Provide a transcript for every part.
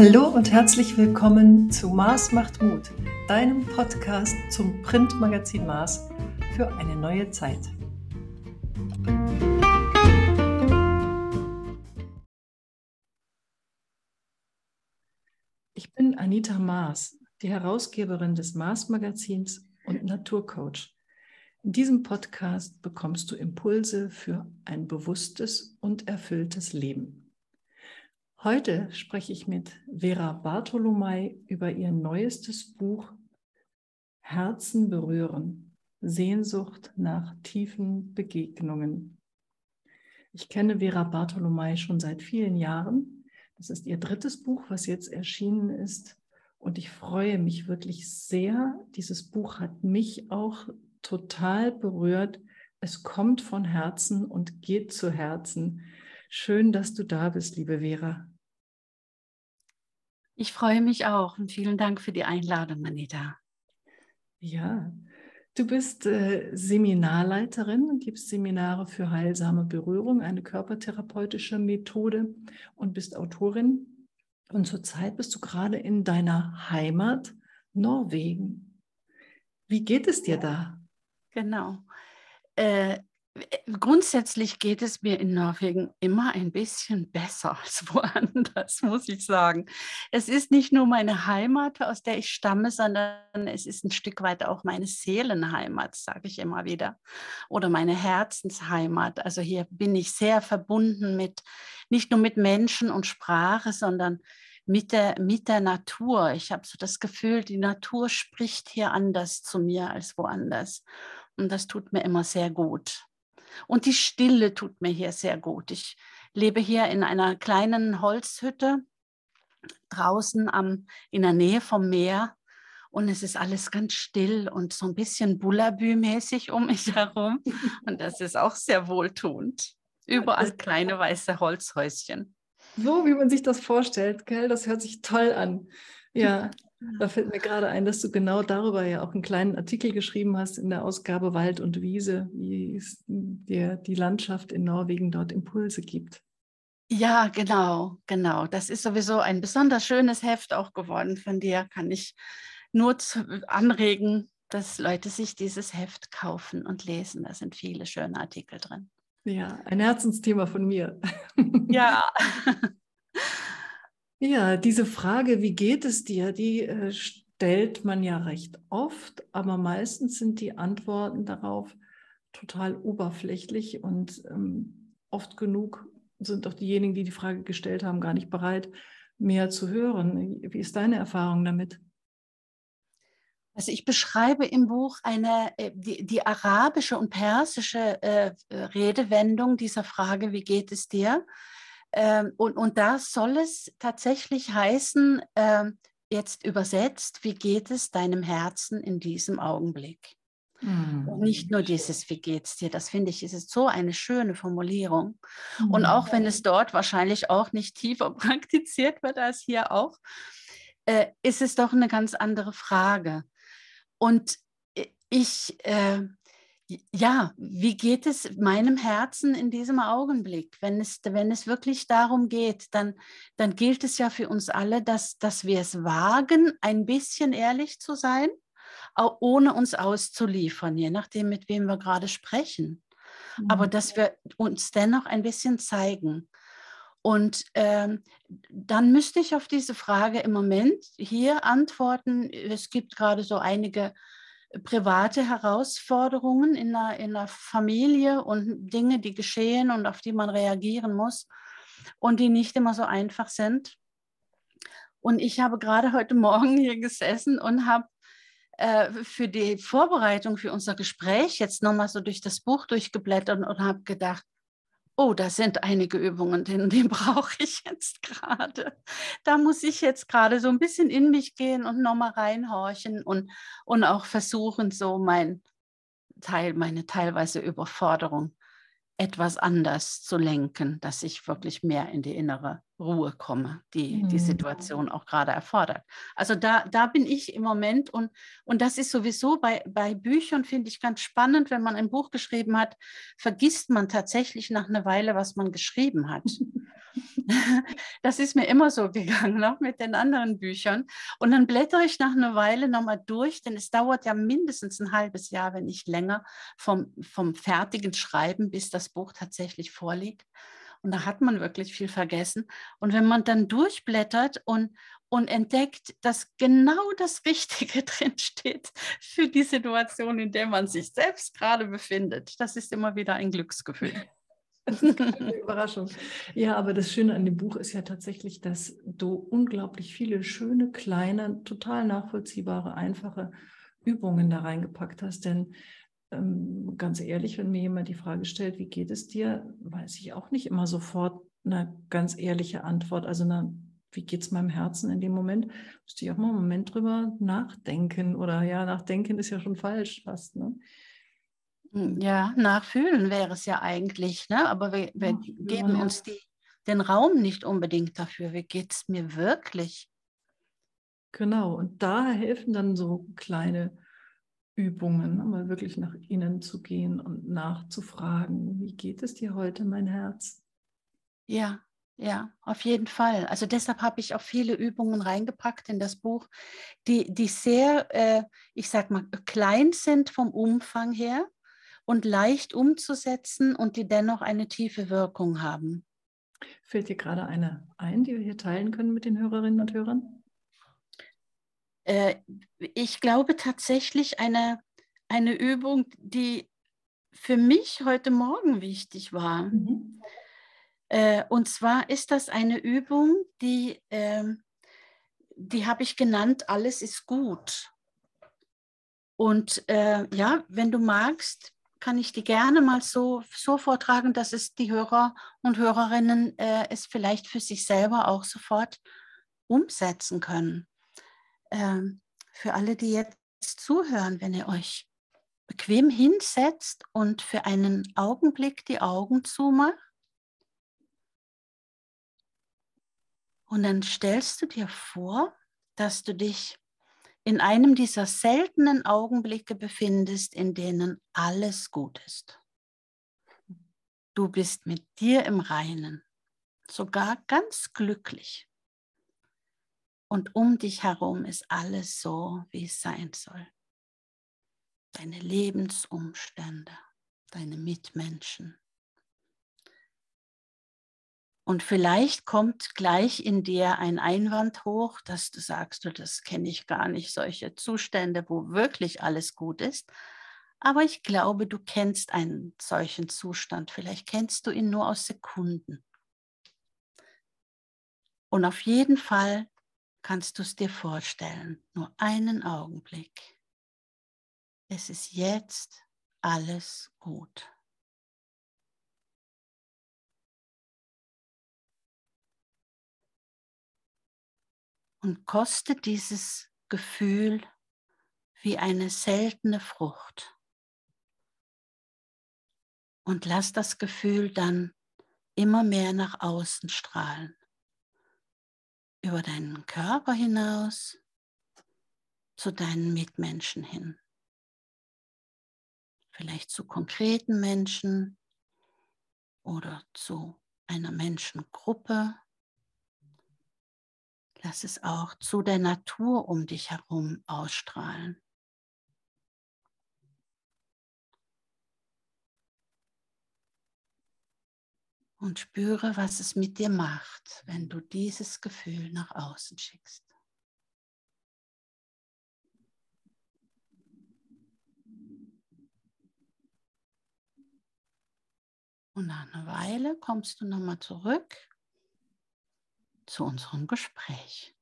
Hallo und herzlich willkommen zu Mars macht Mut, deinem Podcast zum Printmagazin Mars für eine neue Zeit. Ich bin Anita Maas, die Herausgeberin des Mars Magazins und Naturcoach. In diesem Podcast bekommst du Impulse für ein bewusstes und erfülltes Leben. Heute spreche ich mit Vera Bartolomei über ihr neuestes Buch Herzen berühren, Sehnsucht nach tiefen Begegnungen. Ich kenne Vera Bartolomei schon seit vielen Jahren. Das ist ihr drittes Buch, was jetzt erschienen ist. Und ich freue mich wirklich sehr. Dieses Buch hat mich auch total berührt. Es kommt von Herzen und geht zu Herzen. Schön, dass du da bist, liebe Vera. Ich freue mich auch und vielen Dank für die Einladung, Anita. Ja, du bist äh, Seminarleiterin und gibst Seminare für heilsame Berührung, eine körpertherapeutische Methode und bist Autorin. Und zurzeit bist du gerade in deiner Heimat Norwegen. Wie geht es dir da? Genau. Äh, grundsätzlich geht es mir in Norwegen immer ein bisschen besser als woanders, muss ich sagen. Es ist nicht nur meine Heimat, aus der ich stamme, sondern es ist ein Stück weit auch meine Seelenheimat, sage ich immer wieder, oder meine Herzensheimat. Also hier bin ich sehr verbunden mit, nicht nur mit Menschen und Sprache, sondern mit der, mit der Natur. Ich habe so das Gefühl, die Natur spricht hier anders zu mir als woanders. Und das tut mir immer sehr gut. Und die Stille tut mir hier sehr gut. Ich lebe hier in einer kleinen Holzhütte draußen am, in der Nähe vom Meer. Und es ist alles ganz still und so ein bisschen Bullabü-mäßig um mich herum. Und das ist auch sehr wohltuend. Überall kleine weiße Holzhäuschen. So wie man sich das vorstellt, gell? Das hört sich toll an. Ja, da fällt mir gerade ein, dass du genau darüber ja auch einen kleinen Artikel geschrieben hast in der Ausgabe Wald und Wiese, wie es dir die Landschaft in Norwegen dort Impulse gibt. Ja, genau, genau. Das ist sowieso ein besonders schönes Heft auch geworden von dir. Kann ich nur anregen, dass Leute sich dieses Heft kaufen und lesen. Da sind viele schöne Artikel drin. Ja, ein Herzensthema von mir. Ja. Ja, diese Frage, wie geht es dir, die äh, stellt man ja recht oft, aber meistens sind die Antworten darauf total oberflächlich und ähm, oft genug sind auch diejenigen, die die Frage gestellt haben, gar nicht bereit, mehr zu hören. Wie ist deine Erfahrung damit? Also ich beschreibe im Buch eine, äh, die, die arabische und persische äh, Redewendung dieser Frage, wie geht es dir? Ähm, und, und da soll es tatsächlich heißen, äh, jetzt übersetzt, wie geht es deinem Herzen in diesem Augenblick? Mhm. Und nicht nur dieses, wie geht es dir? Das finde ich, ist so eine schöne Formulierung. Mhm. Und auch wenn es dort wahrscheinlich auch nicht tiefer praktiziert wird als hier auch, äh, ist es doch eine ganz andere Frage. Und ich, äh, ja, wie geht es meinem Herzen in diesem Augenblick? Wenn es, wenn es wirklich darum geht, dann, dann gilt es ja für uns alle, dass, dass wir es wagen, ein bisschen ehrlich zu sein, auch ohne uns auszuliefern, je nachdem, mit wem wir gerade sprechen. Mhm. Aber dass wir uns dennoch ein bisschen zeigen. Und ähm, dann müsste ich auf diese Frage im Moment hier antworten. Es gibt gerade so einige private Herausforderungen in der, in der Familie und Dinge, die geschehen und auf die man reagieren muss und die nicht immer so einfach sind. Und ich habe gerade heute Morgen hier gesessen und habe äh, für die Vorbereitung für unser Gespräch jetzt nochmal so durch das Buch durchgeblättert und habe gedacht, oh, da sind einige Übungen, den, den brauche ich jetzt gerade. Da muss ich jetzt gerade so ein bisschen in mich gehen und nochmal reinhorchen und, und auch versuchen, so mein Teil, meine teilweise Überforderung etwas anders zu lenken, dass ich wirklich mehr in die innere Ruhe komme, die mhm. die Situation auch gerade erfordert. Also da, da bin ich im Moment und, und das ist sowieso bei, bei Büchern, finde ich ganz spannend, wenn man ein Buch geschrieben hat, vergisst man tatsächlich nach einer Weile, was man geschrieben hat. Das ist mir immer so gegangen, auch mit den anderen Büchern. Und dann blättere ich nach einer Weile nochmal durch, denn es dauert ja mindestens ein halbes Jahr, wenn nicht länger, vom, vom fertigen Schreiben, bis das Buch tatsächlich vorliegt. Und da hat man wirklich viel vergessen. Und wenn man dann durchblättert und, und entdeckt, dass genau das Richtige drinsteht für die Situation, in der man sich selbst gerade befindet, das ist immer wieder ein Glücksgefühl. Das ist eine Überraschung. Ja, aber das Schöne an dem Buch ist ja tatsächlich, dass du unglaublich viele schöne, kleine, total nachvollziehbare, einfache Übungen da reingepackt hast. Denn ähm, ganz ehrlich, wenn mir jemand die Frage stellt, wie geht es dir, weiß ich auch nicht immer sofort eine ganz ehrliche Antwort. Also eine, wie geht es meinem Herzen in dem Moment? Müsste ich auch mal einen Moment drüber nachdenken. Oder ja, nachdenken ist ja schon falsch fast. Ne? Hm, ja, nachfühlen wäre es ja eigentlich, ne? aber wir, wir geben ja. uns die, den Raum nicht unbedingt dafür. Wie geht es mir wirklich? Genau, und da helfen dann so kleine Übungen, um mal wirklich nach innen zu gehen und nachzufragen, wie geht es dir heute, mein Herz? Ja, ja, auf jeden Fall. Also deshalb habe ich auch viele Übungen reingepackt in das Buch, die, die sehr, äh, ich sag mal, klein sind vom Umfang her und leicht umzusetzen und die dennoch eine tiefe Wirkung haben. Fällt dir gerade eine ein, die wir hier teilen können mit den Hörerinnen und Hörern? Äh, ich glaube tatsächlich eine, eine Übung, die für mich heute Morgen wichtig war. Mhm. Äh, und zwar ist das eine Übung, die, ähm, die habe ich genannt, alles ist gut. Und äh, ja, wenn du magst, kann ich die gerne mal so, so vortragen, dass es die Hörer und Hörerinnen äh, es vielleicht für sich selber auch sofort umsetzen können. Ähm, für alle, die jetzt zuhören, wenn ihr euch bequem hinsetzt und für einen Augenblick die Augen zumacht. Und dann stellst du dir vor, dass du dich in einem dieser seltenen Augenblicke befindest, in denen alles gut ist. Du bist mit dir im Reinen, sogar ganz glücklich. Und um dich herum ist alles so, wie es sein soll. Deine Lebensumstände, deine Mitmenschen, und vielleicht kommt gleich in dir ein Einwand hoch, dass du sagst, du, das kenne ich gar nicht, solche Zustände, wo wirklich alles gut ist. Aber ich glaube, du kennst einen solchen Zustand. Vielleicht kennst du ihn nur aus Sekunden. Und auf jeden Fall kannst du es dir vorstellen, nur einen Augenblick. Es ist jetzt alles gut. Und koste dieses Gefühl wie eine seltene Frucht. Und lass das Gefühl dann immer mehr nach außen strahlen. Über deinen Körper hinaus zu deinen Mitmenschen hin. Vielleicht zu konkreten Menschen oder zu einer Menschengruppe Lass es auch zu der Natur um dich herum ausstrahlen. Und spüre, was es mit dir macht, wenn du dieses Gefühl nach außen schickst. Und nach einer Weile kommst du nochmal zurück zu unserem Gespräch.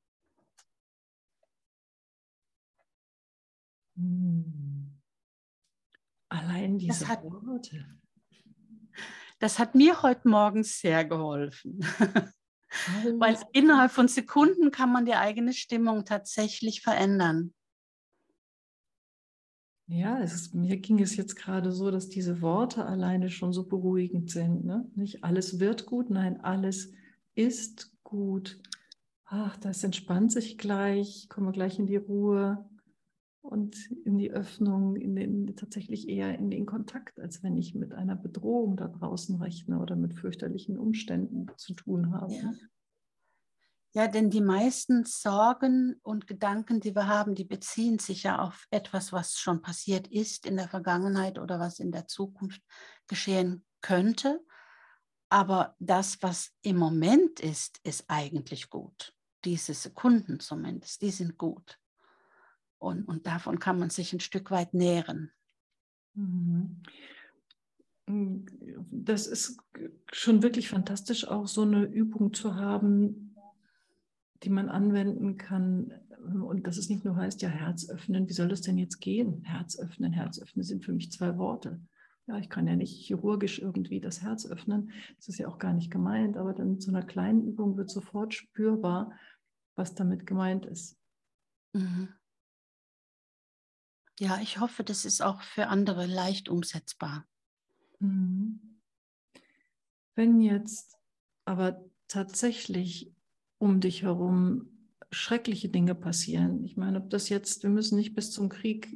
Hm. Allein diese das hat, Worte. Das hat mir heute Morgen sehr geholfen. Weil innerhalb von Sekunden kann man die eigene Stimmung tatsächlich verändern. Ja, ist, mir ging es jetzt gerade so, dass diese Worte alleine schon so beruhigend sind. Ne? Nicht alles wird gut, nein, alles ist gut. Ach, das entspannt sich gleich, komme gleich in die Ruhe. und in die Öffnung, in den, tatsächlich eher in den Kontakt, als wenn ich mit einer Bedrohung da draußen rechne oder mit fürchterlichen Umständen zu tun habe. Ja. Ja, denn die meisten Sorgen und Gedanken, die wir haben, die beziehen sich ja auf etwas, was schon passiert ist in der Vergangenheit oder was in der Zukunft geschehen könnte. Aber das, was im Moment ist, ist eigentlich gut. Diese Sekunden zumindest, die sind gut. Und, und davon kann man sich ein Stück weit nähren. Mhm. Das ist schon wirklich fantastisch, auch so eine Übung zu haben, die man anwenden kann. Und dass es nicht nur heißt, ja, Herz öffnen, wie soll das denn jetzt gehen? Herz öffnen, Herz öffnen sind für mich zwei Worte. Ja, ich kann ja nicht chirurgisch irgendwie das Herz öffnen. Das ist ja auch gar nicht gemeint, aber dann mit so einer kleinen Übung wird sofort spürbar, was damit gemeint ist. Mhm. Ja, ich hoffe, das ist auch für andere leicht umsetzbar. Mhm. Wenn jetzt aber tatsächlich um dich herum schreckliche Dinge passieren. Ich meine, ob das jetzt, wir müssen nicht bis zum Krieg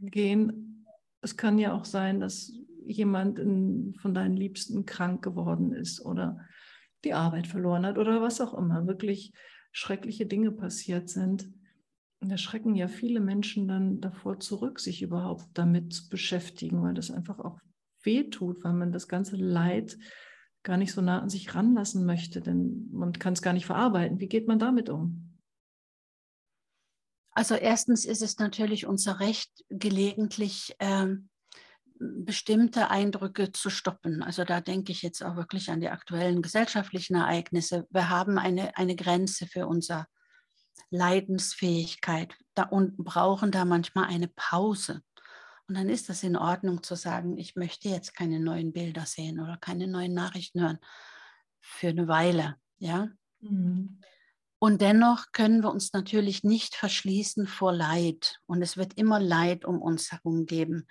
gehen. Es kann ja auch sein, dass jemand von deinen Liebsten krank geworden ist oder die Arbeit verloren hat oder was auch immer. Wirklich schreckliche Dinge passiert sind. Da schrecken ja viele Menschen dann davor zurück, sich überhaupt damit zu beschäftigen, weil das einfach auch wehtut, weil man das ganze Leid gar nicht so nah an sich ranlassen möchte, denn man kann es gar nicht verarbeiten. Wie geht man damit um? Also erstens ist es natürlich unser Recht, gelegentlich ähm, bestimmte Eindrücke zu stoppen. Also da denke ich jetzt auch wirklich an die aktuellen gesellschaftlichen Ereignisse. Wir haben eine, eine Grenze für unsere Leidensfähigkeit da, und brauchen da manchmal eine Pause. Und dann ist das in Ordnung zu sagen, ich möchte jetzt keine neuen Bilder sehen oder keine neuen Nachrichten hören für eine Weile. Ja? Mhm. Und dennoch können wir uns natürlich nicht verschließen vor Leid. Und es wird immer Leid um uns herum geben.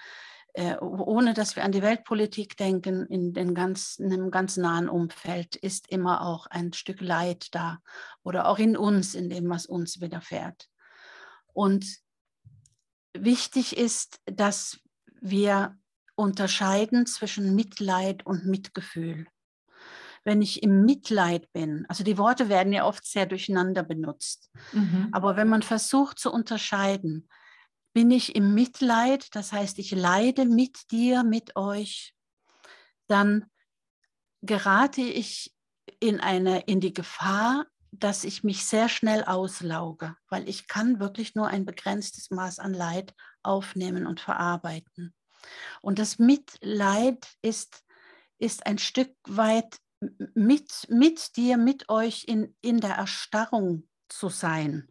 Äh, ohne dass wir an die Weltpolitik denken, in, den ganz, in einem ganz nahen Umfeld ist immer auch ein Stück Leid da. Oder auch in uns, in dem, was uns widerfährt. Und wichtig ist, dass wir unterscheiden zwischen Mitleid und Mitgefühl. Wenn ich im Mitleid bin, also die Worte werden ja oft sehr durcheinander benutzt, mhm. aber wenn man versucht zu unterscheiden, bin ich im Mitleid, das heißt, ich leide mit dir, mit euch, dann gerate ich in, eine, in die Gefahr, dass ich mich sehr schnell auslauge, weil ich kann wirklich nur ein begrenztes Maß an Leid aufnehmen und verarbeiten. Und das Mitleid ist, ist ein Stück weit mit, mit dir, mit euch in, in der Erstarrung zu sein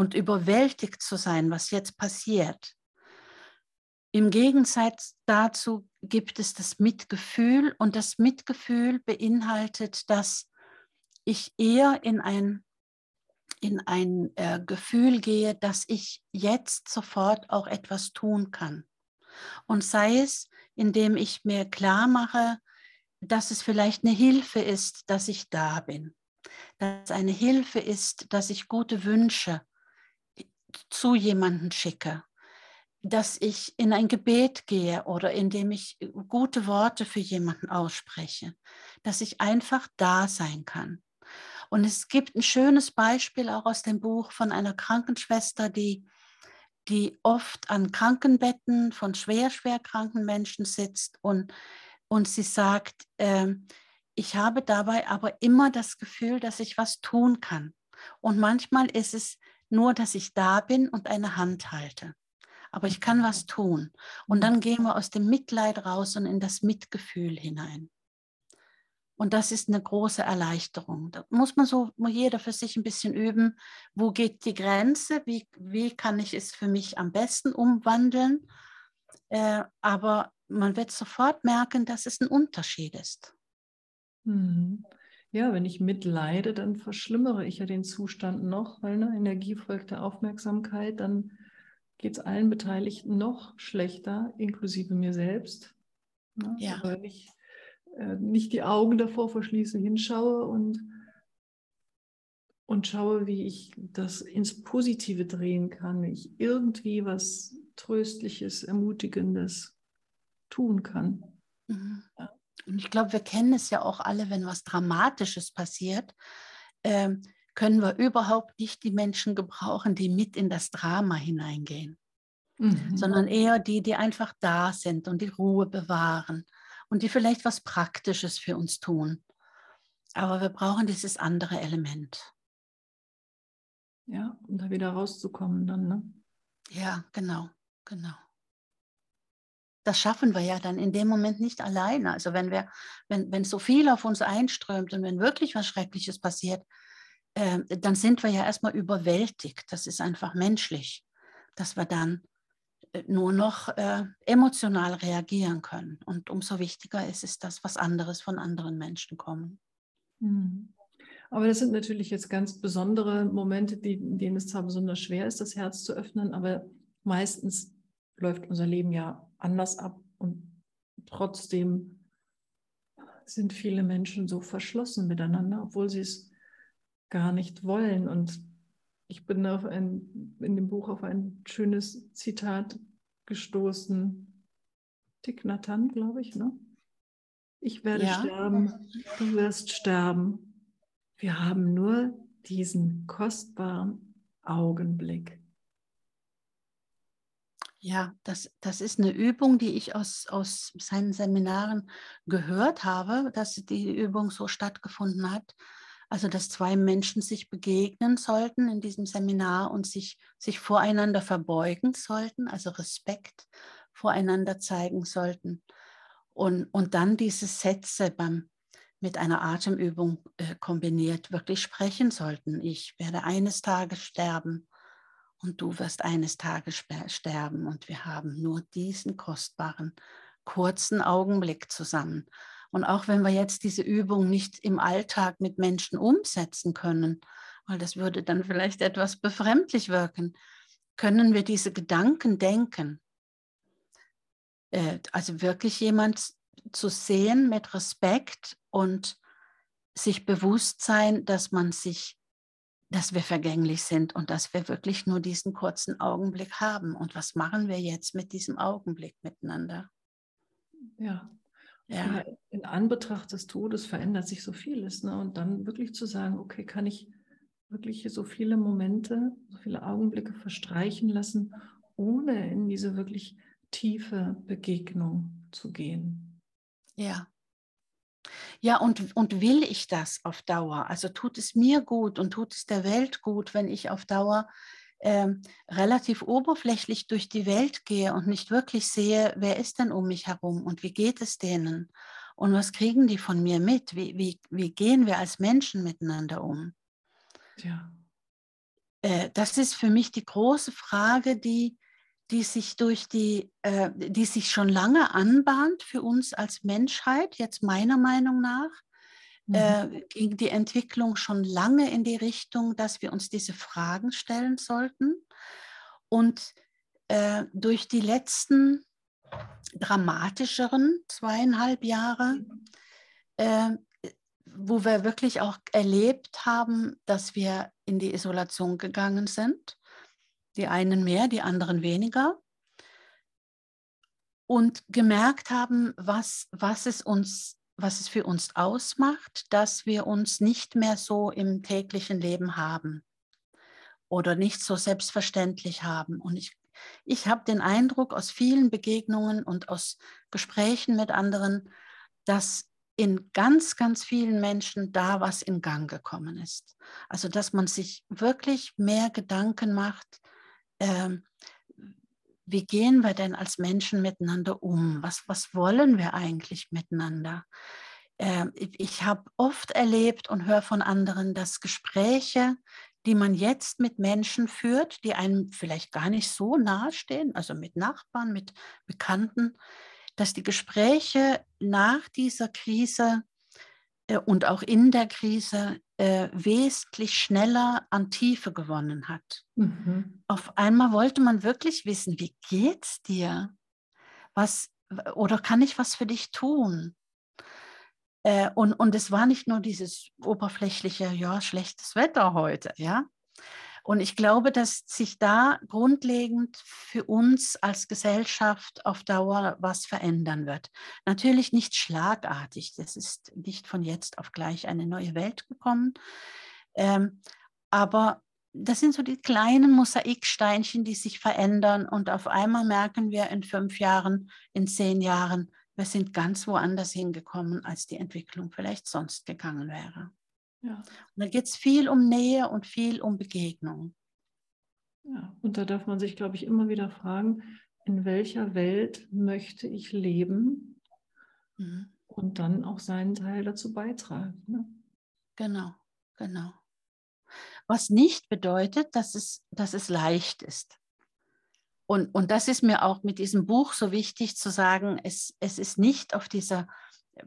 und überwältigt zu sein, was jetzt passiert. Im Gegensatz dazu gibt es das Mitgefühl und das Mitgefühl beinhaltet, dass ich eher in ein, in ein äh, Gefühl gehe, dass ich jetzt sofort auch etwas tun kann. Und sei es, indem ich mir klar mache, dass es vielleicht eine Hilfe ist, dass ich da bin. Dass es eine Hilfe ist, dass ich gute Wünsche zu jemandem schicke. Dass ich in ein Gebet gehe oder indem ich gute Worte für jemanden ausspreche. Dass ich einfach da sein kann. Und es gibt ein schönes Beispiel auch aus dem Buch von einer Krankenschwester, die, die oft an Krankenbetten von schwer, schwer kranken Menschen sitzt und, und sie sagt, äh, ich habe dabei aber immer das Gefühl, dass ich was tun kann. Und manchmal ist es nur, dass ich da bin und eine Hand halte. Aber ich kann was tun. Und dann gehen wir aus dem Mitleid raus und in das Mitgefühl hinein. Und das ist eine große Erleichterung. Da muss man so jeder für sich ein bisschen üben, wo geht die Grenze, wie, wie kann ich es für mich am besten umwandeln. Äh, aber man wird sofort merken, dass es ein Unterschied ist. Mhm. Ja, wenn ich mitleide, dann verschlimmere ich ja den Zustand noch, weil eine Energie folgt der Aufmerksamkeit, dann geht es allen Beteiligten noch schlechter, inklusive mir selbst. Ne? Ja. Aber wenn ich äh, nicht die Augen davor verschließe, hinschaue und, und schaue, wie ich das ins Positive drehen kann, wie ich irgendwie was Tröstliches, Ermutigendes tun kann. Mhm. Ja. Und ich glaube, wir kennen es ja auch alle, wenn was Dramatisches passiert, ähm, können wir überhaupt nicht die Menschen gebrauchen, die mit in das Drama hineingehen, mhm. sondern eher die, die einfach da sind und die Ruhe bewahren und die vielleicht was Praktisches für uns tun. Aber wir brauchen dieses andere Element. Ja, um da wieder rauszukommen dann, ne? Ja, genau, genau. Das schaffen wir ja dann in dem Moment nicht alleine. Also wenn wir, wenn, wenn so viel auf uns einströmt und wenn wirklich was Schreckliches passiert, äh, dann sind wir ja erstmal überwältigt. Das ist einfach menschlich, dass wir dann äh, nur noch äh, emotional reagieren können. Und umso wichtiger ist es, dass was anderes von anderen Menschen kommen. Mhm. Aber das sind natürlich jetzt ganz besondere Momente, die, in denen es zwar besonders schwer ist, das Herz zu öffnen, aber meistens läuft unser Leben ja anders ab und trotzdem sind viele Menschen so verschlossen miteinander, obwohl sie es gar nicht wollen. Und ich bin auf ein, in dem Buch auf ein schönes Zitat gestoßen. Thich glaube ich, ne? Ich werde ja. sterben, du wirst sterben. Wir haben nur diesen kostbaren Augenblick. Ja, das, das ist eine Übung, die ich aus, aus seinen Seminaren gehört habe, dass die Übung so stattgefunden hat. Also, dass zwei Menschen sich begegnen sollten in diesem Seminar und sich, sich voreinander verbeugen sollten, also Respekt voreinander zeigen sollten. Und, und dann diese Sätze beim, mit einer Atemübung äh, kombiniert wirklich sprechen sollten. Ich werde eines Tages sterben und du wirst eines Tages sterben und wir haben nur diesen kostbaren, kurzen Augenblick zusammen. Und auch wenn wir jetzt diese Übung nicht im Alltag mit Menschen umsetzen können, weil das würde dann vielleicht etwas befremdlich wirken, können wir diese Gedanken denken. Äh, also wirklich jemand zu sehen mit Respekt und sich bewusst sein, dass man sich, dass wir vergänglich sind und dass wir wirklich nur diesen kurzen Augenblick haben. Und was machen wir jetzt mit diesem Augenblick miteinander? Ja. ja. In Anbetracht des Todes verändert sich so vieles. Ne? Und dann wirklich zu sagen, okay, kann ich wirklich so viele Momente, so viele Augenblicke verstreichen lassen, ohne in diese wirklich tiefe Begegnung zu gehen. Ja. Ja, und, und will ich das auf Dauer? Also tut es mir gut und tut es der Welt gut, wenn ich auf Dauer ähm, relativ oberflächlich durch die Welt gehe und nicht wirklich sehe, wer ist denn um mich herum und wie geht es denen und was kriegen die von mir mit? Wie, wie, wie gehen wir als Menschen miteinander um? Ja. Äh, das ist für mich die große Frage, die, die sich durch die, äh, die sich schon lange anbahnt für uns als Menschheit, jetzt meiner Meinung nach, mhm. äh, ging die Entwicklung schon lange in die Richtung, dass wir uns diese Fragen stellen sollten. Und äh, durch die letzten dramatischeren zweieinhalb Jahre, äh, wo wir wirklich auch erlebt haben, dass wir in die Isolation gegangen sind, die einen mehr, die anderen weniger. Und gemerkt haben, was, was, es uns, was es für uns ausmacht, dass wir uns nicht mehr so im täglichen Leben haben oder nicht so selbstverständlich haben. Und ich, ich habe den Eindruck aus vielen Begegnungen und aus Gesprächen mit anderen, dass in ganz, ganz vielen Menschen da was in Gang gekommen ist. Also dass man sich wirklich mehr Gedanken macht, ähm, wie gehen wir denn als Menschen miteinander um? Was, was wollen wir eigentlich miteinander? Ähm, ich habe oft erlebt und höre von anderen, dass Gespräche, die man jetzt mit Menschen führt, die einem vielleicht gar nicht so nahestehen, also mit Nachbarn, mit Bekannten, dass die Gespräche nach dieser Krise äh, und auch in der Krise äh, wesentlich schneller an Tiefe gewonnen hat. Mhm. Auf einmal wollte man wirklich wissen, wie geht's dir? Was oder kann ich was für dich tun? Äh, und, und es war nicht nur dieses oberflächliche, ja, schlechtes Wetter heute, ja. Und ich glaube, dass sich da grundlegend für uns als Gesellschaft auf Dauer was verändern wird. Natürlich nicht schlagartig, das ist nicht von jetzt auf gleich eine neue Welt gekommen, ähm, aber das sind so die kleinen Mosaiksteinchen, die sich verändern und auf einmal merken wir in fünf Jahren, in zehn Jahren, wir sind ganz woanders hingekommen, als die Entwicklung vielleicht sonst gegangen wäre. Ja. Und da geht es viel um Nähe und viel um Begegnung. Ja, und da darf man sich, glaube ich, immer wieder fragen, in welcher Welt möchte ich leben mhm. und dann auch seinen Teil dazu beitragen. Ne? Genau, genau. Was nicht bedeutet, dass es, dass es leicht ist. Und, und das ist mir auch mit diesem Buch so wichtig zu sagen, es, es ist nicht auf dieser,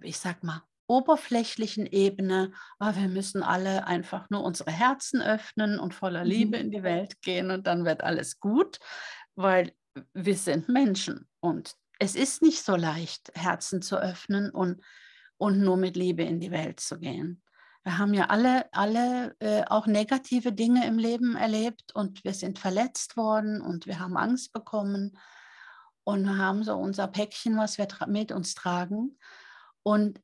ich sag mal, oberflächlichen Ebene, oh, wir müssen alle einfach nur unsere Herzen öffnen und voller Liebe mhm. in die Welt gehen und dann wird alles gut, weil wir sind Menschen und es ist nicht so leicht, Herzen zu öffnen und, und nur mit Liebe in die Welt zu gehen. Wir haben ja alle, alle äh, auch negative Dinge im Leben erlebt und wir sind verletzt worden und wir haben Angst bekommen und haben so unser Päckchen, was wir mit uns tragen. Und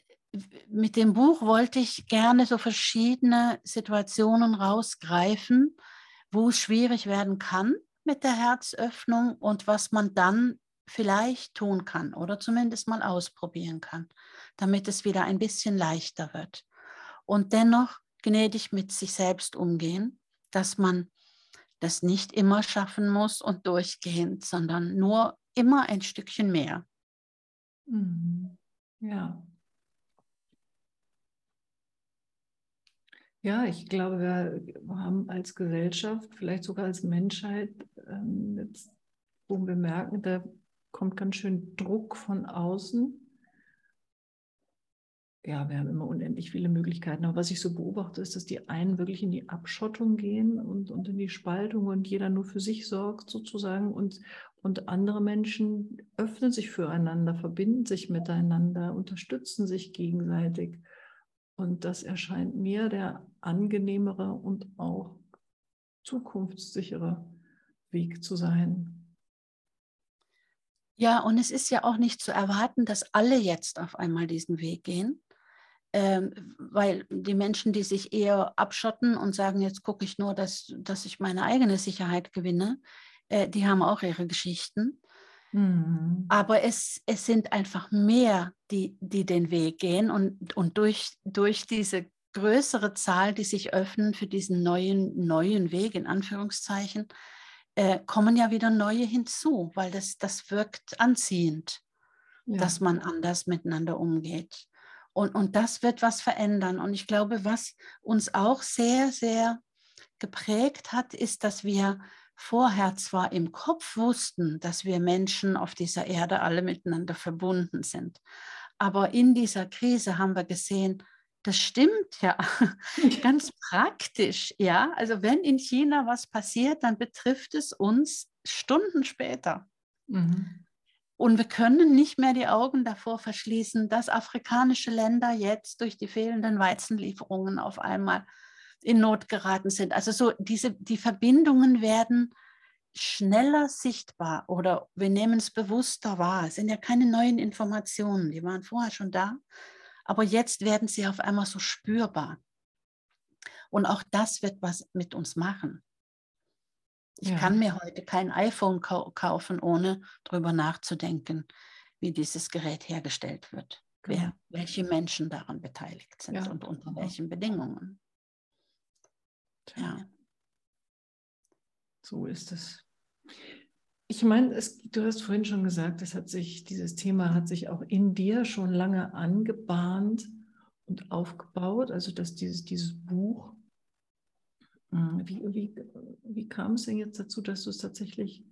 mit dem Buch wollte ich gerne so verschiedene Situationen rausgreifen, wo es schwierig werden kann mit der Herzöffnung und was man dann vielleicht tun kann oder zumindest mal ausprobieren kann, damit es wieder ein bisschen leichter wird. Und dennoch gnädig mit sich selbst umgehen, dass man das nicht immer schaffen muss und durchgehend, sondern nur immer ein Stückchen mehr. Mhm. Ja, Ja, ich glaube, wir haben als Gesellschaft, vielleicht sogar als Menschheit, ähm, jetzt, wo wir merken, da kommt ganz schön Druck von außen. Ja, wir haben immer unendlich viele Möglichkeiten. Aber was ich so beobachte, ist, dass die einen wirklich in die Abschottung gehen und, und in die Spaltung und jeder nur für sich sorgt sozusagen und, und andere Menschen öffnen sich füreinander, verbinden sich miteinander, unterstützen sich gegenseitig. Und das erscheint mir der angenehmere und auch zukunftssichere Weg zu sein. Ja, und es ist ja auch nicht zu erwarten, dass alle jetzt auf einmal diesen Weg gehen, ähm, weil die Menschen, die sich eher abschotten und sagen, jetzt gucke ich nur, dass, dass ich meine eigene Sicherheit gewinne, äh, die haben auch ihre Geschichten. Mhm. Aber es, es sind einfach mehr, die, die den Weg gehen und, und durch, durch diese größere Zahl, die sich öffnen für diesen neuen, neuen Weg, in Anführungszeichen, äh, kommen ja wieder neue hinzu, weil das, das wirkt anziehend, ja. dass man anders miteinander umgeht. Und, und das wird was verändern. Und ich glaube, was uns auch sehr, sehr geprägt hat, ist, dass wir vorher zwar im Kopf wussten, dass wir Menschen auf dieser Erde alle miteinander verbunden sind, aber in dieser Krise haben wir gesehen, das stimmt ja ganz praktisch, ja. Also wenn in China was passiert, dann betrifft es uns Stunden später. Mhm. Und wir können nicht mehr die Augen davor verschließen, dass afrikanische Länder jetzt durch die fehlenden Weizenlieferungen auf einmal in Not geraten sind. Also so diese, die Verbindungen werden schneller sichtbar oder wir nehmen es bewusster wahr. Es sind ja keine neuen Informationen, die waren vorher schon da, aber jetzt werden sie auf einmal so spürbar. Und auch das wird was mit uns machen. Ich ja. kann mir heute kein iPhone kau kaufen, ohne darüber nachzudenken, wie dieses Gerät hergestellt wird, genau. wer, welche Menschen daran beteiligt sind ja. und unter welchen Bedingungen. Ja. So ist es. Ich meine, du hast vorhin schon gesagt, es hat sich, dieses Thema hat sich auch in dir schon lange angebahnt und aufgebaut. Also dass dieses, dieses Buch, hm, wie, wie, wie kam es denn jetzt dazu, dass du es tatsächlich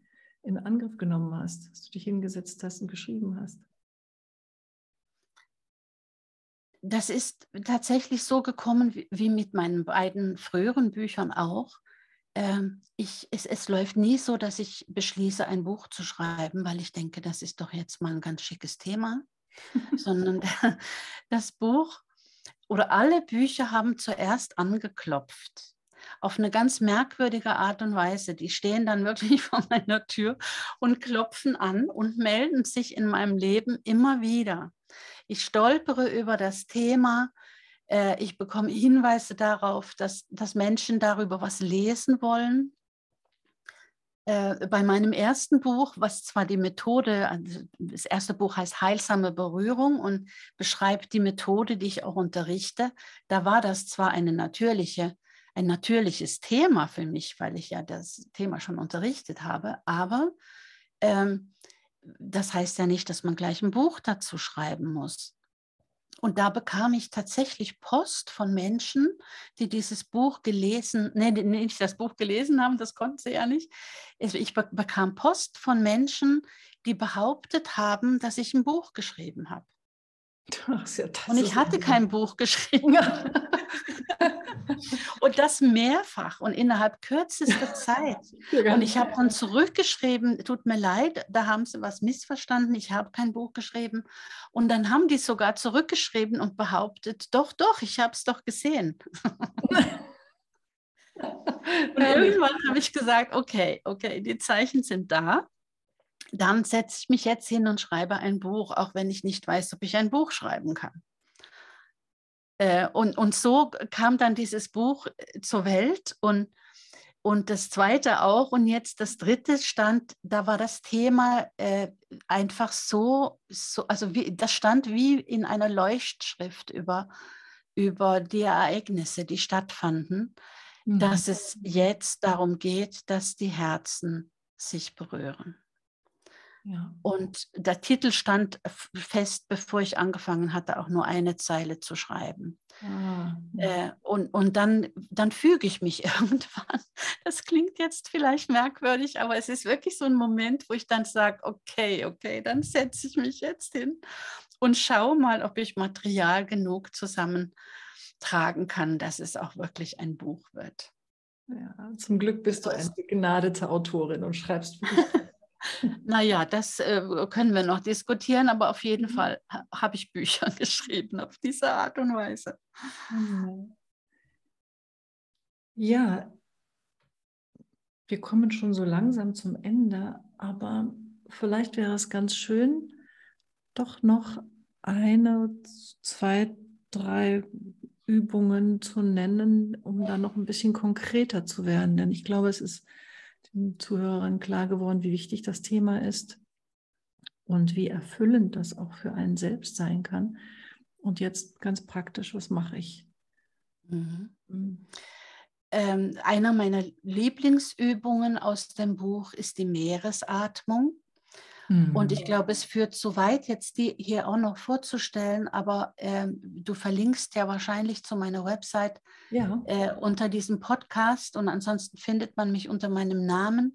in Angriff genommen hast, dass du dich hingesetzt hast und geschrieben hast? Das ist tatsächlich so gekommen wie mit meinen beiden früheren Büchern auch. Ähm, ich, es, es läuft nie so, dass ich beschließe, ein Buch zu schreiben, weil ich denke, das ist doch jetzt mal ein ganz schickes Thema, sondern das Buch oder alle Bücher haben zuerst angeklopft. Auf eine ganz merkwürdige Art und Weise. Die stehen dann wirklich vor meiner Tür und klopfen an und melden sich in meinem Leben immer wieder. Ich stolpere über das Thema. Äh, ich bekomme Hinweise darauf, dass, dass Menschen darüber was lesen wollen. Äh, bei meinem ersten Buch, was zwar die Methode, also das erste Buch heißt Heilsame Berührung und beschreibt die Methode, die ich auch unterrichte, da war das zwar eine natürliche, ein natürliches Thema für mich, weil ich ja das Thema schon unterrichtet habe, aber ähm, das heißt ja nicht, dass man gleich ein Buch dazu schreiben muss. Und da bekam ich tatsächlich Post von Menschen, die dieses Buch gelesen, nee, nicht das Buch gelesen haben, das konnten sie ja nicht. Also ich bekam Post von Menschen, die behauptet haben, dass ich ein Buch geschrieben habe. Ach, ja, und ich hatte kein Buch geschrieben. und das mehrfach und innerhalb kürzester Zeit. Und ich habe dann zurückgeschrieben, tut mir leid, da haben sie was missverstanden, ich habe kein Buch geschrieben. Und dann haben die sogar zurückgeschrieben und behauptet, doch, doch, ich habe es doch gesehen. und irgendwann habe ich gesagt, okay, okay, die Zeichen sind da dann setze ich mich jetzt hin und schreibe ein Buch, auch wenn ich nicht weiß, ob ich ein Buch schreiben kann. Äh, und, und so kam dann dieses Buch äh, zur Welt und, und das zweite auch. Und jetzt das dritte stand, da war das Thema äh, einfach so, so, also wie, das stand wie in einer Leuchtschrift über, über die Ereignisse, die stattfanden, mhm. dass es jetzt darum geht, dass die Herzen sich berühren. Ja. Und der Titel stand fest, bevor ich angefangen hatte, auch nur eine Zeile zu schreiben. Ah, ja. äh, und und dann, dann füge ich mich irgendwann. Das klingt jetzt vielleicht merkwürdig, aber es ist wirklich so ein Moment, wo ich dann sage, okay, okay, dann setze ich mich jetzt hin und schaue mal, ob ich Material genug zusammentragen kann, dass es auch wirklich ein Buch wird. Ja, zum Glück bist du eine begnadete Autorin und schreibst wirklich naja, das äh, können wir noch diskutieren, aber auf jeden mhm. Fall ha habe ich Bücher geschrieben auf diese Art und Weise. Mhm. Ja, wir kommen schon so langsam zum Ende, aber vielleicht wäre es ganz schön, doch noch eine, zwei, drei Übungen zu nennen, um da noch ein bisschen konkreter zu werden. Denn ich glaube, es ist Zuhörern klar geworden, wie wichtig das Thema ist und wie erfüllend das auch für einen selbst sein kann. Und jetzt ganz praktisch, was mache ich? Mhm. Mhm. Ähm, einer meiner Lieblingsübungen aus dem Buch ist die Meeresatmung. Und ich mhm. glaube, es führt zu weit, jetzt die hier auch noch vorzustellen, aber äh, du verlinkst ja wahrscheinlich zu meiner Website ja. äh, unter diesem Podcast und ansonsten findet man mich unter meinem Namen.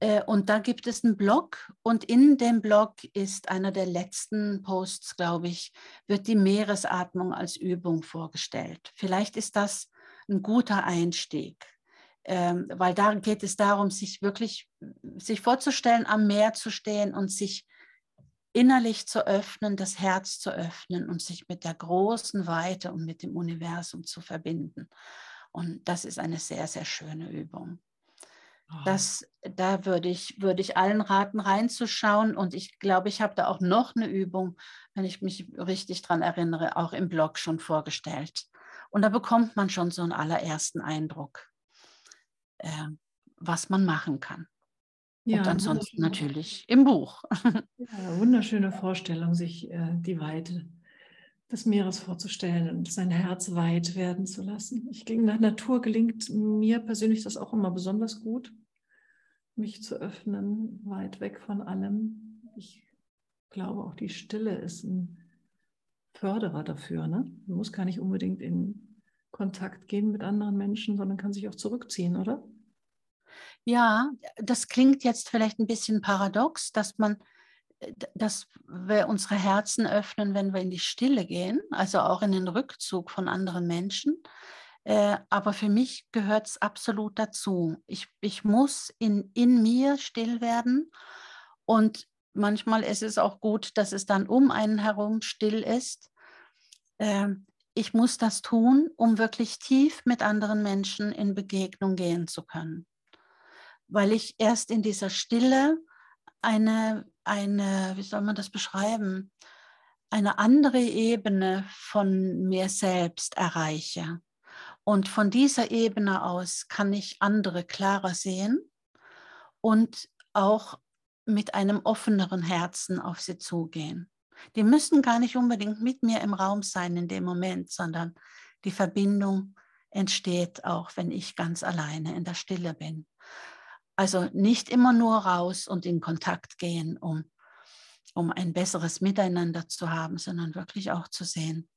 Äh, und da gibt es einen Blog und in dem Blog ist einer der letzten Posts, glaube ich, wird die Meeresatmung als Übung vorgestellt. Vielleicht ist das ein guter Einstieg ähm, weil da geht es darum, sich wirklich, sich vorzustellen, am Meer zu stehen und sich innerlich zu öffnen, das Herz zu öffnen und sich mit der großen Weite und mit dem Universum zu verbinden. Und das ist eine sehr, sehr schöne Übung. Oh. Das, da würde ich, würde ich allen raten, reinzuschauen. Und ich glaube, ich habe da auch noch eine Übung, wenn ich mich richtig daran erinnere, auch im Blog schon vorgestellt. Und da bekommt man schon so einen allerersten Eindruck äh, was man machen kann. Ja, und ansonsten natürlich im Buch. Ja, wunderschöne Vorstellung, sich äh, die Weite des Meeres vorzustellen und sein Herz weit werden zu lassen. Ich in der Natur gelingt mir persönlich das auch immer besonders gut, mich zu öffnen, weit weg von allem. Ich glaube, auch die Stille ist ein Förderer dafür. Ne? Man muss gar nicht unbedingt in Kontakt gehen mit anderen Menschen, sondern kann sich auch zurückziehen, oder? Ja, das klingt jetzt vielleicht ein bisschen paradox, dass man, äh, dass wir unsere Herzen öffnen, wenn wir in die Stille gehen, also auch in den Rückzug von anderen Menschen. Äh, aber für mich gehört es absolut dazu. Ich, ich muss in, in mir still werden und manchmal ist es auch gut, dass es dann um einen herum still ist. Ähm, ich muss das tun, um wirklich tief mit anderen Menschen in Begegnung gehen zu können. Weil ich erst in dieser Stille eine, eine, wie soll man das beschreiben, eine andere Ebene von mir selbst erreiche. Und von dieser Ebene aus kann ich andere klarer sehen und auch mit einem offeneren Herzen auf sie zugehen. Die müssen gar nicht unbedingt mit mir im Raum sein in dem Moment, sondern die Verbindung entsteht auch, wenn ich ganz alleine in der Stille bin. Also nicht immer nur raus und in Kontakt gehen, um, um ein besseres Miteinander zu haben, sondern wirklich auch zu sehen,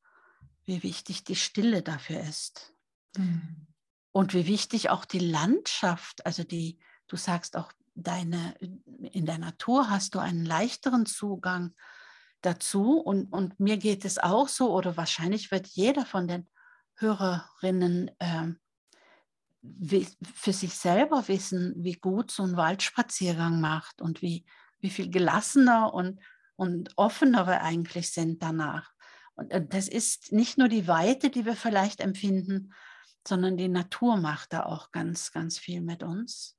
wie wichtig die Stille dafür ist. Mhm. Und wie wichtig auch die Landschaft, also die, du sagst auch, deine, in der Natur hast du einen leichteren Zugang dazu. Und, und mir geht es auch so, oder wahrscheinlich wird jeder von den Hörerinnen äh, wie, für sich selber wissen, wie gut so ein Waldspaziergang macht und wie, wie viel gelassener und, und offener wir eigentlich sind danach. Und das ist nicht nur die Weite, die wir vielleicht empfinden, sondern die Natur macht da auch ganz, ganz viel mit uns.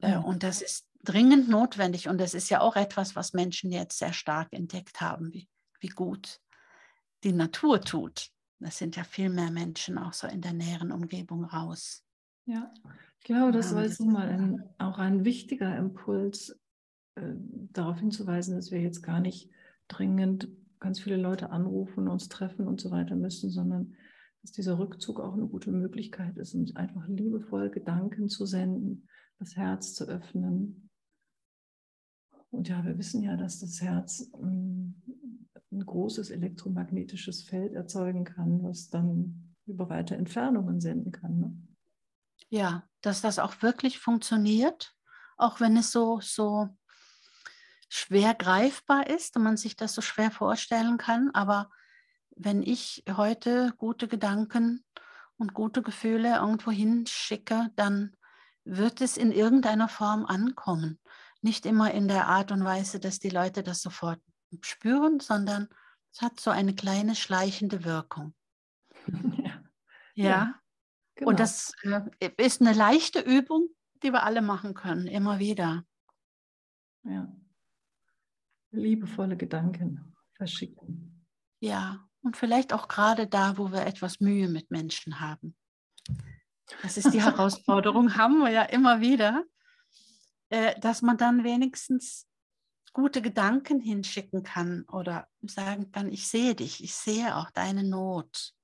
Äh, und das ist dringend notwendig. Und das ist ja auch etwas, was Menschen jetzt sehr stark entdeckt haben, wie, wie gut die Natur tut. Das sind ja viel mehr Menschen auch so in der näheren Umgebung raus. Ja, ich glaube, das war jetzt mal ein, auch ein wichtiger Impuls, äh, darauf hinzuweisen, dass wir jetzt gar nicht dringend ganz viele Leute anrufen, uns treffen und so weiter müssen, sondern dass dieser Rückzug auch eine gute Möglichkeit ist, um einfach liebevoll Gedanken zu senden, das Herz zu öffnen, und ja, wir wissen ja, dass das Herz ähm, ein großes elektromagnetisches Feld erzeugen kann, was dann über weite Entfernungen senden kann. Ne? Ja, dass das auch wirklich funktioniert, auch wenn es so, so schwer greifbar ist und man sich das so schwer vorstellen kann. Aber wenn ich heute gute Gedanken und gute Gefühle irgendwo hinschicke, dann wird es in irgendeiner Form ankommen nicht immer in der Art und Weise, dass die Leute das sofort spüren, sondern es hat so eine kleine schleichende Wirkung. Ja. ja. genau. Und das äh, ist eine leichte Übung, die wir alle machen können, immer wieder. Ja. Liebevolle Gedanken verschicken. Ja, und vielleicht auch gerade da, wo wir etwas Mühe mit Menschen haben. Das ist die Herausforderung, haben wir ja immer wieder. Äh, dass man dann wenigstens gute Gedanken hinschicken kann oder sagen kann, ich sehe dich, ich sehe auch deine Not.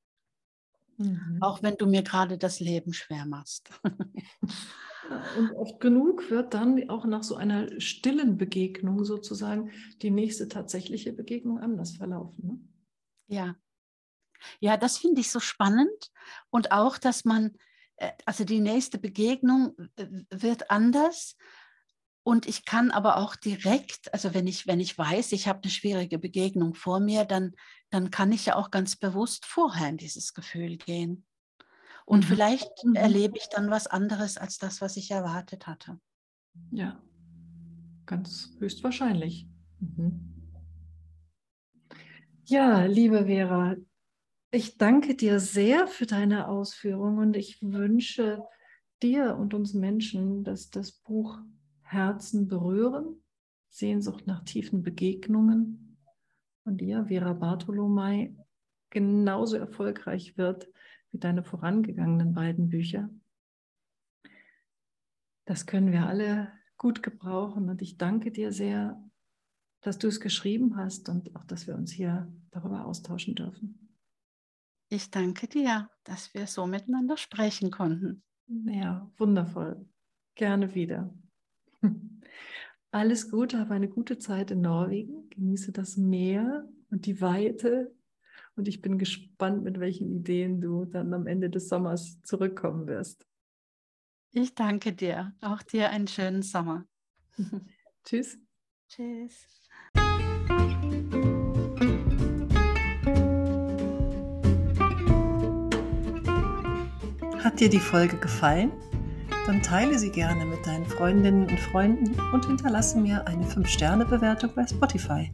Mhm. Auch wenn du mir gerade das Leben schwer machst. Und oft genug wird dann auch nach so einer stillen Begegnung sozusagen die nächste tatsächliche Begegnung anders verlaufen. Ne? Ja. Ja, das finde ich so spannend. Und auch, dass man, äh, also die nächste Begegnung äh, wird anders, und ich kann aber auch direkt, also wenn ich, wenn ich weiß, ich habe eine schwierige Begegnung vor mir, dann, dann kann ich ja auch ganz bewusst vorher in dieses Gefühl gehen. Und mhm. vielleicht mhm. erlebe ich dann was anderes als das, was ich erwartet hatte. Ja, ganz höchstwahrscheinlich. Mhm. Ja, liebe Vera, ich danke dir sehr für deine Ausführungen und ich wünsche dir und uns Menschen, dass das Buch Herzen berühren, Sehnsucht nach tiefen Begegnungen von dir, Vera Bartolomei, genauso erfolgreich wird wie deine vorangegangenen beiden Bücher. Das können wir alle gut gebrauchen und ich danke dir sehr, dass du es geschrieben hast und auch, dass wir uns hier darüber austauschen dürfen. Ich danke dir, dass wir so miteinander sprechen konnten. Ja, wundervoll. Gerne wieder. Alles Gute, habe eine gute Zeit in Norwegen, genieße das Meer und die Weite und ich bin gespannt, mit welchen Ideen du dann am Ende des Sommers zurückkommen wirst. Ich danke dir. Auch dir einen schönen Sommer. Tschüss. Tschüss. Hat dir die Folge gefallen? Dann teile sie gerne mit deinen Freundinnen und Freunden und hinterlasse mir eine 5-Sterne-Bewertung bei Spotify.